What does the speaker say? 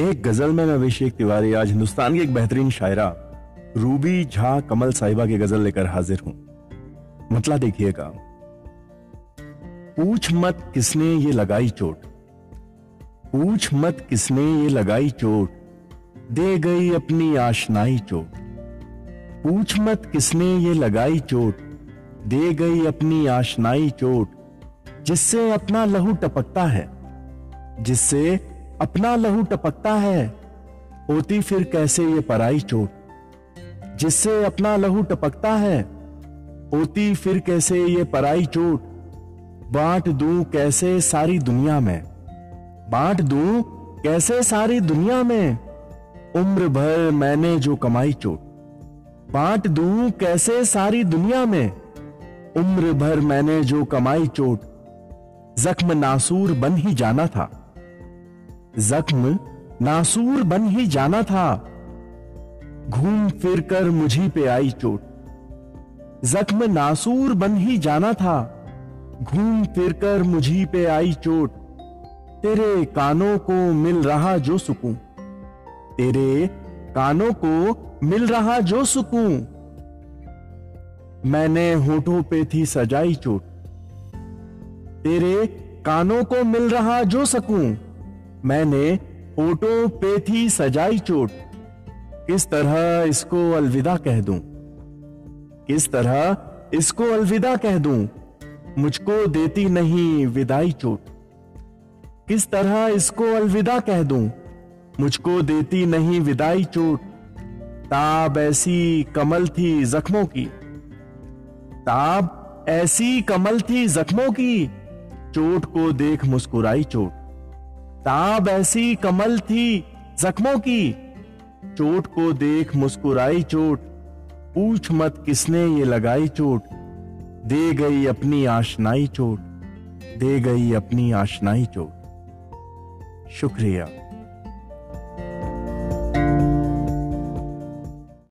एक गज़ल में मैं अभिषेक तिवारी, आज हिंदुस्तान की एक बेहतरीन शायरा, रूबी झा कमल साहिबा की गज़ल लेकर हाजिर हूँ। मतला देखिएगा। पूछ मत किसने ये लगाई चोट। पूछ मत किसने ये लगाई चोट। दे गई अपनी आशनाई चोट। पूछ मत किसने ये लगाई चोट। दे गई अपनी आशनाई चोट। जिससे अपना लहू टपकता है, जिससे अपना लहू टपकता है होती फिर कैसे ये पराई चोट? जिससे अपना लहू टपकता है होती फिर कैसे ये पराई चोट? बांट दू कैसे सारी दुनिया में? बांट दू कैसे सारी दुनिया में? उम्र भर मैंने जो कमाई चोट। बांट दू कैसे सारी दुनिया में? उम्र भर मैंने जो कमाई चोट। जख्म नासूर बन ही जाना था। जख्म नासूर बन ही जाना था। घूम फिर कर मुझी पे आई चोट। जख्म नासूर बन ही जाना था। घूम फिर कर मुझी पे आई चोट। तेरे कानों को मिल रहा जो सुकून तेरे कानों को मिल रहा जो सुकून मैंने होठों पे थी सजाई चोट। तेरे कानों को मिल रहा जो सकूँ। मैंने होठों पे थी सजाई चोट। किस तरह इसको अलविदा कह दूँ? किस तरह इसको अलविदा कह दूँ? मुझको देती नहीं विदाई चोट। किस तरह इसको अलविदा कह दूँ? मुझको देती नहीं विदाई चोट। ताब ऐसी कमल थी जख्मों की। ताब ऐसी कमल थी जख्मों की। चोट को देख मुस्कुराई चोट। ताब ऐसी कमल थी जख्मों की। चोट को देख मुस्कुराई चोट, पूछ मत किसने ये लगाई चोट। दे गई अपनी आशनाई चोट, दे गई अपनी आशनाई चोट। शुक्रिया।